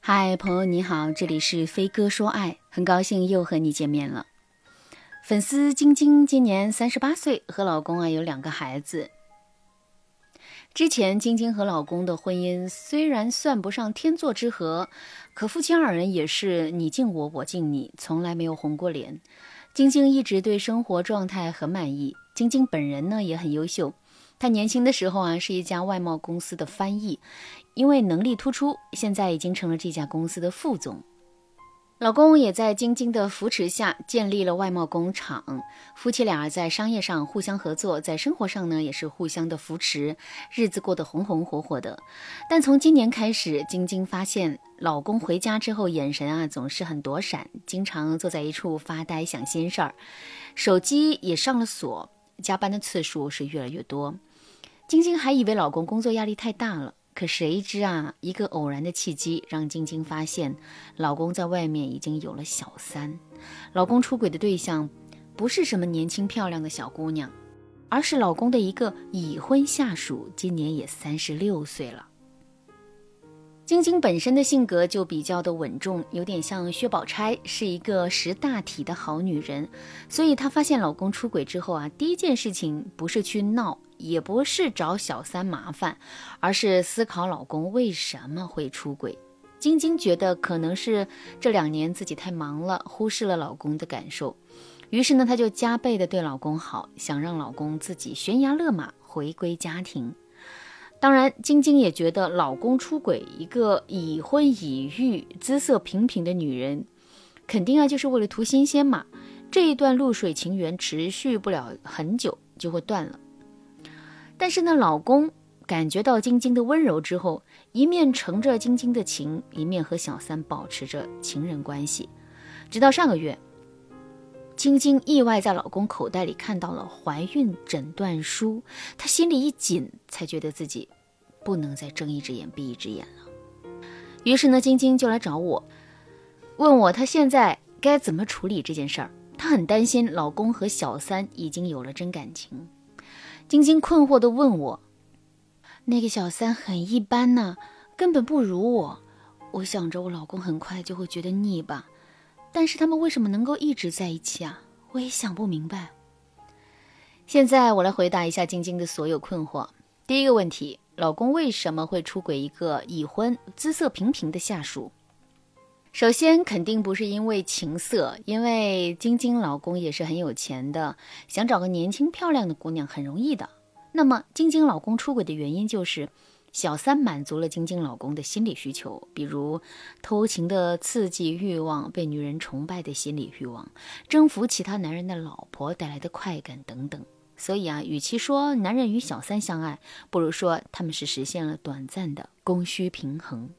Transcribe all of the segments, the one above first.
嗨，朋友你好，这里是飞哥说爱，很高兴又和你见面了。粉丝晶晶今年三十八岁，和老公啊有两个孩子。之前晶晶和老公的婚姻虽然算不上天作之合，可夫妻二人也是你敬我，我敬你，从来没有红过脸。晶晶一直对生活状态很满意，晶晶本人呢也很优秀。她年轻的时候啊是一家外贸公司的翻译，因为能力突出，现在已经成了这家公司的副总。老公也在晶晶的扶持下建立了外贸工厂，夫妻俩在商业上互相合作，在生活上呢也是互相的扶持，日子过得红红火火的。但从今年开始，晶晶发现老公回家之后眼神啊总是很躲闪，经常坐在一处发呆想心事儿，手机也上了锁，加班的次数是越来越多。晶晶还以为老公工作压力太大了。可谁知啊，一个偶然的契机让晶晶发现，老公在外面已经有了小三。老公出轨的对象不是什么年轻漂亮的小姑娘，而是老公的一个已婚下属，今年也三十六岁了。晶晶本身的性格就比较的稳重，有点像薛宝钗，是一个识大体的好女人。所以她发现老公出轨之后啊，第一件事情不是去闹。也不是找小三麻烦，而是思考老公为什么会出轨。晶晶觉得可能是这两年自己太忙了，忽视了老公的感受。于是呢，她就加倍的对老公好，想让老公自己悬崖勒马回归家庭。当然，晶晶也觉得老公出轨，一个已婚已育、姿色平平的女人，肯定啊就是为了图新鲜嘛。这一段露水情缘持续不了很久就会断了。但是呢，老公感觉到晶晶的温柔之后，一面承着晶晶的情，一面和小三保持着情人关系。直到上个月，晶晶意外在老公口袋里看到了怀孕诊断书，她心里一紧，才觉得自己不能再睁一只眼闭一只眼了。于是呢，晶晶就来找我，问我她现在该怎么处理这件事儿。她很担心老公和小三已经有了真感情。晶晶困惑地问我：“那个小三很一般呢，根本不如我。我想着我老公很快就会觉得腻吧，但是他们为什么能够一直在一起啊？我也想不明白。”现在我来回答一下晶晶的所有困惑。第一个问题：老公为什么会出轨一个已婚、姿色平平的下属？首先，肯定不是因为情色，因为晶晶老公也是很有钱的，想找个年轻漂亮的姑娘很容易的。那么，晶晶老公出轨的原因就是小三满足了晶晶老公的心理需求，比如偷情的刺激欲望、被女人崇拜的心理欲望、征服其他男人的老婆带来的快感等等。所以啊，与其说男人与小三相爱，不如说他们是实现了短暂的供需平衡。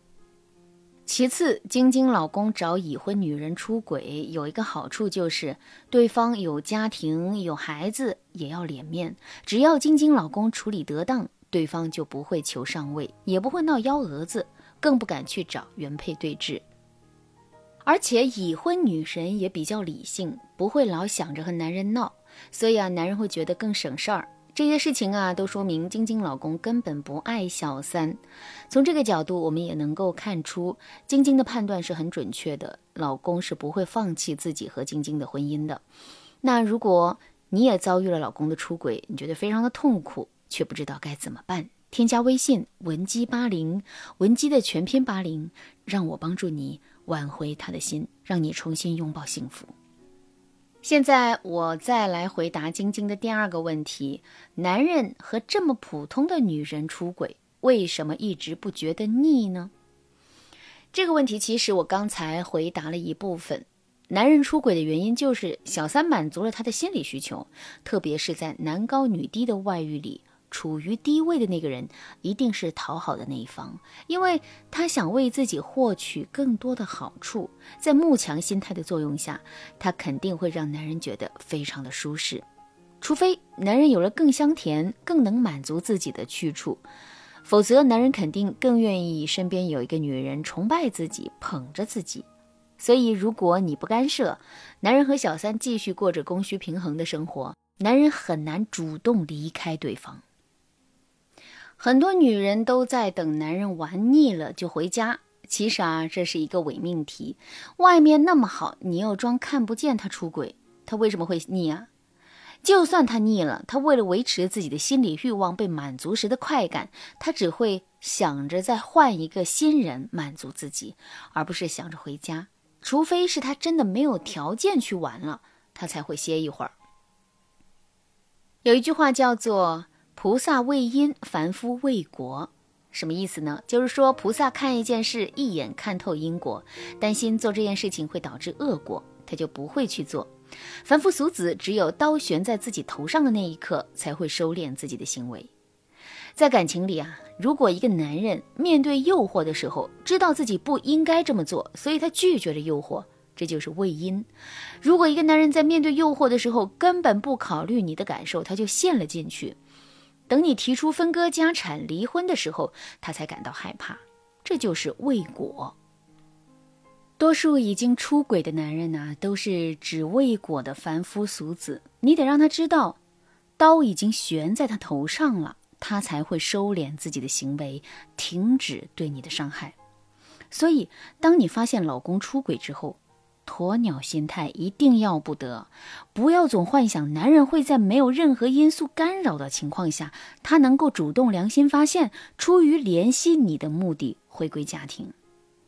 其次，晶晶老公找已婚女人出轨有一个好处，就是对方有家庭有孩子也要脸面。只要晶晶老公处理得当，对方就不会求上位，也不会闹幺蛾子，更不敢去找原配对峙。而且已婚女神也比较理性，不会老想着和男人闹，所以啊，男人会觉得更省事儿。这些事情啊，都说明晶晶老公根本不爱小三。从这个角度，我们也能够看出，晶晶的判断是很准确的。老公是不会放弃自己和晶晶的婚姻的。那如果你也遭遇了老公的出轨，你觉得非常的痛苦，却不知道该怎么办，添加微信文姬八零，文姬的全拼八零，让我帮助你挽回他的心，让你重新拥抱幸福。现在我再来回答晶晶的第二个问题：男人和这么普通的女人出轨，为什么一直不觉得腻呢？这个问题其实我刚才回答了一部分。男人出轨的原因就是小三满足了他的心理需求，特别是在男高女低的外遇里。处于低位的那个人一定是讨好的那一方，因为他想为自己获取更多的好处。在慕强心态的作用下，他肯定会让男人觉得非常的舒适。除非男人有了更香甜、更能满足自己的去处，否则男人肯定更愿意身边有一个女人崇拜自己、捧着自己。所以，如果你不干涉，男人和小三继续过着供需平衡的生活，男人很难主动离开对方。很多女人都在等男人玩腻了就回家，其实啊，这是一个伪命题。外面那么好，你又装看不见他出轨，他为什么会腻啊？就算他腻了，他为了维持自己的心理欲望被满足时的快感，他只会想着再换一个新人满足自己，而不是想着回家。除非是他真的没有条件去玩了，他才会歇一会儿。有一句话叫做。菩萨为因，凡夫为果，什么意思呢？就是说，菩萨看一件事，一眼看透因果，担心做这件事情会导致恶果，他就不会去做。凡夫俗子，只有刀悬在自己头上的那一刻，才会收敛自己的行为。在感情里啊，如果一个男人面对诱惑的时候，知道自己不应该这么做，所以他拒绝了诱惑。这就是为因。如果一个男人在面对诱惑的时候，根本不考虑你的感受，他就陷了进去。等你提出分割家产、离婚的时候，他才感到害怕。这就是未果。多数已经出轨的男人呢，都是只未果的凡夫俗子。你得让他知道，刀已经悬在他头上了，他才会收敛自己的行为，停止对你的伤害。所以，当你发现老公出轨之后，鸵鸟心态一定要不得，不要总幻想男人会在没有任何因素干扰的情况下，他能够主动良心发现，出于联系你的目的回归家庭。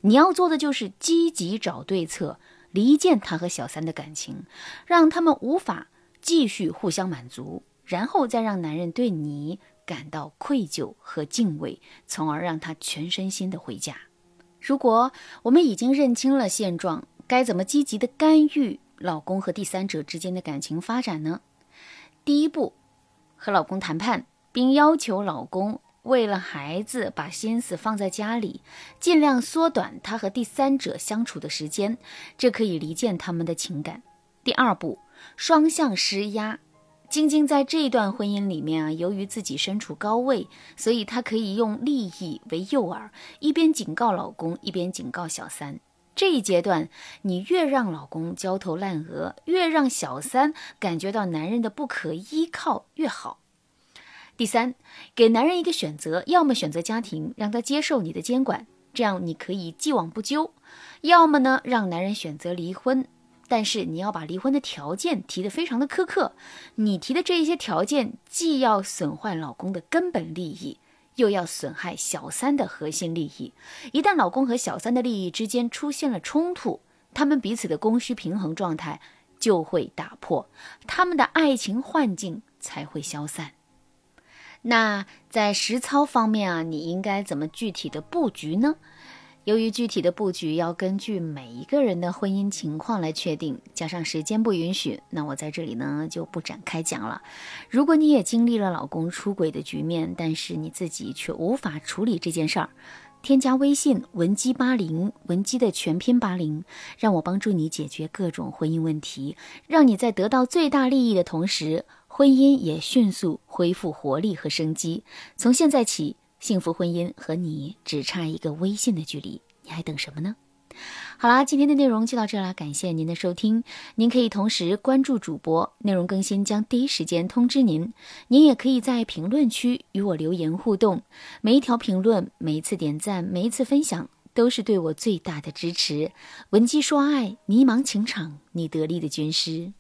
你要做的就是积极找对策，离间他和小三的感情，让他们无法继续互相满足，然后再让男人对你感到愧疚和敬畏，从而让他全身心的回家。如果我们已经认清了现状，该怎么积极的干预老公和第三者之间的感情发展呢？第一步，和老公谈判，并要求老公为了孩子把心思放在家里，尽量缩短他和第三者相处的时间，这可以离间他们的情感。第二步，双向施压。晶晶在这段婚姻里面啊，由于自己身处高位，所以她可以用利益为诱饵，一边警告老公，一边警告小三。这一阶段，你越让老公焦头烂额，越让小三感觉到男人的不可依靠越好。第三，给男人一个选择，要么选择家庭，让他接受你的监管，这样你可以既往不咎；要么呢，让男人选择离婚，但是你要把离婚的条件提得非常的苛刻。你提的这一些条件，既要损坏老公的根本利益。又要损害小三的核心利益，一旦老公和小三的利益之间出现了冲突，他们彼此的供需平衡状态就会打破，他们的爱情幻境才会消散。那在实操方面啊，你应该怎么具体的布局呢？由于具体的布局要根据每一个人的婚姻情况来确定，加上时间不允许，那我在这里呢就不展开讲了。如果你也经历了老公出轨的局面，但是你自己却无法处理这件事儿，添加微信文姬八零，文姬的全拼八零，让我帮助你解决各种婚姻问题，让你在得到最大利益的同时，婚姻也迅速恢复活力和生机。从现在起。幸福婚姻和你只差一个微信的距离，你还等什么呢？好啦，今天的内容就到这啦，感谢您的收听。您可以同时关注主播，内容更新将第一时间通知您。您也可以在评论区与我留言互动，每一条评论、每一次点赞、每一次分享，都是对我最大的支持。文姬说爱，迷茫情场，你得力的军师。